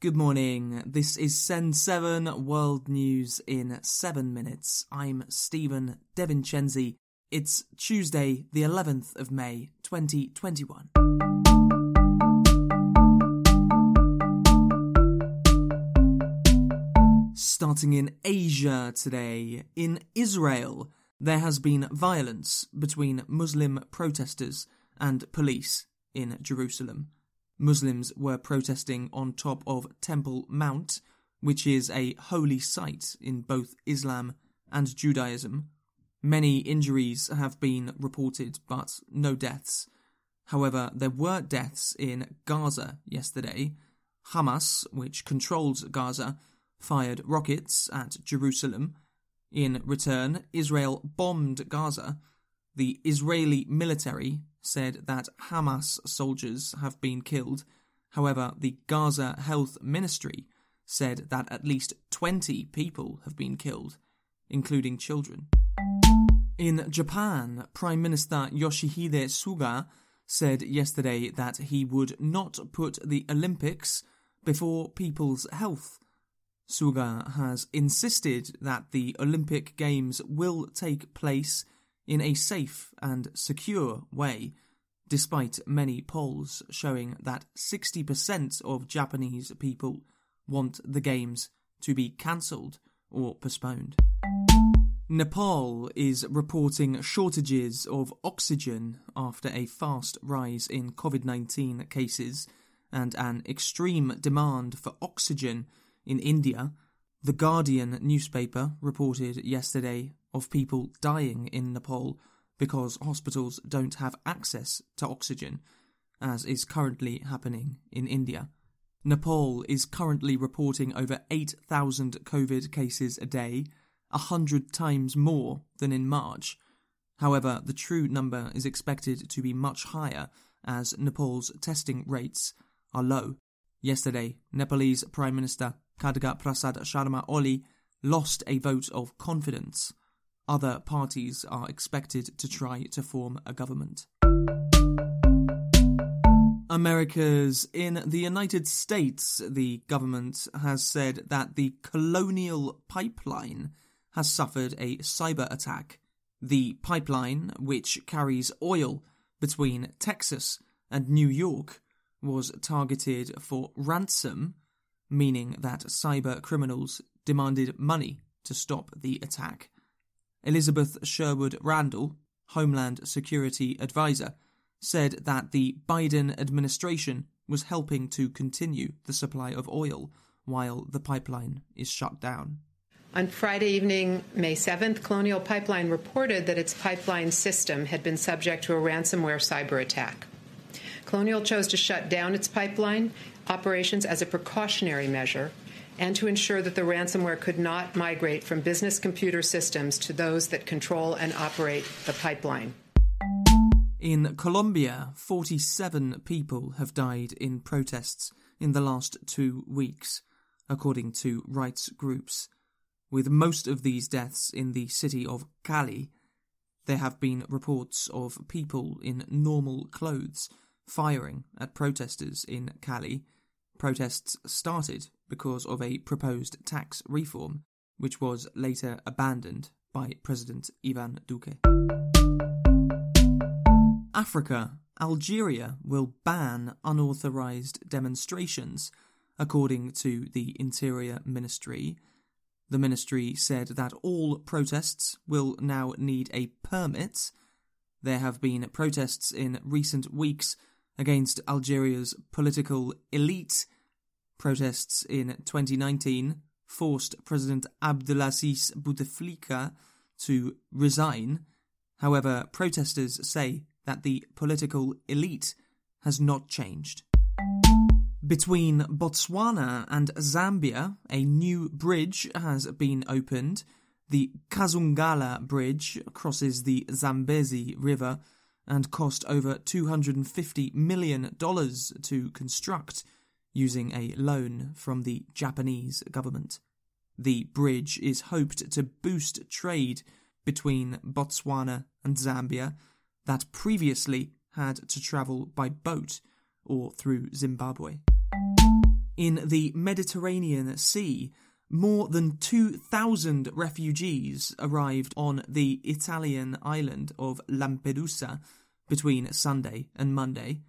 Good morning. This is Send7 World News in 7 minutes. I'm Stephen DeVincenzi. It's Tuesday, the 11th of May, 2021. Starting in Asia today, in Israel, there has been violence between Muslim protesters and police in Jerusalem. Muslims were protesting on top of Temple Mount, which is a holy site in both Islam and Judaism. Many injuries have been reported, but no deaths. However, there were deaths in Gaza yesterday. Hamas, which controls Gaza, fired rockets at Jerusalem. In return, Israel bombed Gaza. The Israeli military said that Hamas soldiers have been killed. However, the Gaza Health Ministry said that at least 20 people have been killed, including children. In Japan, Prime Minister Yoshihide Suga said yesterday that he would not put the Olympics before people's health. Suga has insisted that the Olympic Games will take place in a safe and secure way, despite many polls showing that 60% of Japanese people want the Games to be cancelled or postponed. Nepal is reporting shortages of oxygen after a fast rise in COVID 19 cases and an extreme demand for oxygen in India. The Guardian newspaper reported yesterday of people dying in Nepal because hospitals don't have access to oxygen, as is currently happening in India. Nepal is currently reporting over 8,000 COVID cases a day, a hundred times more than in March. However, the true number is expected to be much higher as Nepal's testing rates are low. Yesterday, Nepalese Prime Minister Khadga Prasad Sharma Oli lost a vote of confidence other parties are expected to try to form a government. America's in the United States, the government has said that the Colonial Pipeline has suffered a cyber attack. The pipeline, which carries oil between Texas and New York, was targeted for ransom, meaning that cyber criminals demanded money to stop the attack. Elizabeth Sherwood Randall, Homeland Security Advisor, said that the Biden administration was helping to continue the supply of oil while the pipeline is shut down. On Friday evening, May 7th, Colonial Pipeline reported that its pipeline system had been subject to a ransomware cyber attack. Colonial chose to shut down its pipeline operations as a precautionary measure and to ensure that the ransomware could not migrate from business computer systems to those that control and operate the pipeline. In Colombia, 47 people have died in protests in the last two weeks, according to rights groups. With most of these deaths in the city of Cali, there have been reports of people in normal clothes firing at protesters in Cali. Protests started because of a proposed tax reform, which was later abandoned by President Ivan Duque. Africa, Algeria will ban unauthorized demonstrations, according to the Interior Ministry. The ministry said that all protests will now need a permit. There have been protests in recent weeks against Algeria's political elite Protests in 2019 forced President Abdelaziz Bouteflika to resign. However, protesters say that the political elite has not changed. Between Botswana and Zambia, a new bridge has been opened. The Kazungula Bridge crosses the Zambezi River and cost over $250 million to construct using a loan from the Japanese government. The bridge is hoped to boost trade between Botswana and Zambia that previously had to travel by boat or through Zimbabwe. In the Mediterranean Sea, more than 2,000 refugees arrived on the Italian island of Lampedusa between Sunday and Monday.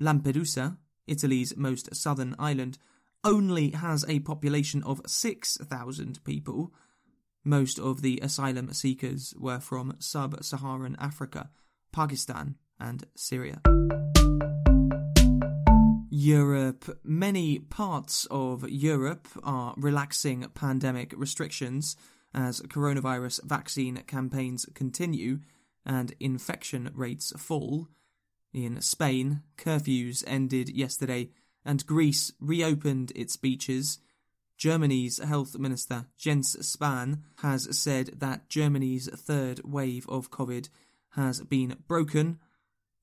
Lampedusa, Italy's most southern island, only has a population of 6,000 people. Most of the asylum seekers were from sub Saharan Africa, Pakistan, and Syria. Europe. Many parts of Europe are relaxing pandemic restrictions as coronavirus vaccine campaigns continue and infection rates fall. In Spain, curfews ended yesterday and Greece reopened its beaches. Germany's health minister Jens Spahn has said that Germany's third wave of COVID has been broken.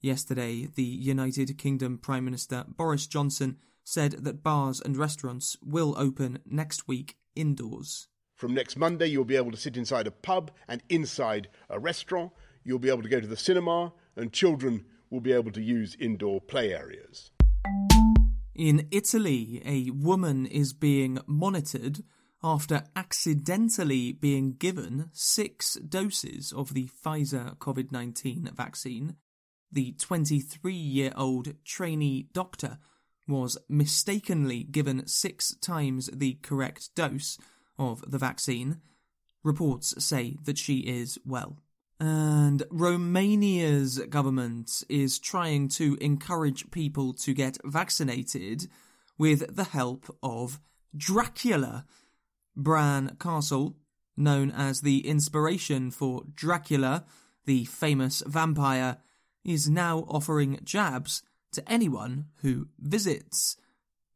Yesterday, the United Kingdom Prime Minister Boris Johnson said that bars and restaurants will open next week indoors. From next Monday, you'll be able to sit inside a pub and inside a restaurant. You'll be able to go to the cinema, and children will be able to use indoor play areas. In Italy, a woman is being monitored after accidentally being given six doses of the Pfizer COVID 19 vaccine. The 23 year old trainee doctor was mistakenly given six times the correct dose of the vaccine. Reports say that she is well. And Romania's government is trying to encourage people to get vaccinated with the help of Dracula. Bran Castle, known as the inspiration for Dracula, the famous vampire, is now offering jabs to anyone who visits.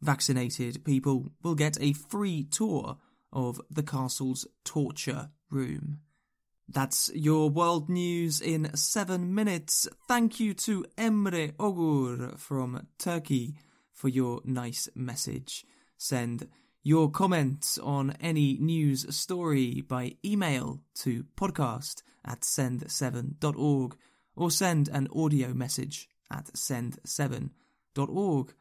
Vaccinated people will get a free tour of the castle's torture room. That's your world news in seven minutes. Thank you to Emre Ogur from Turkey for your nice message. Send your comments on any news story by email to podcast at send7.org or send an audio message at send7.org,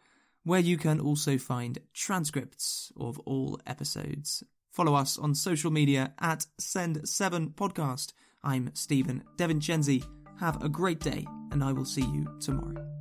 where you can also find transcripts of all episodes. Follow us on social media at Send7Podcast. I'm Stephen DeVincenzi. Have a great day, and I will see you tomorrow.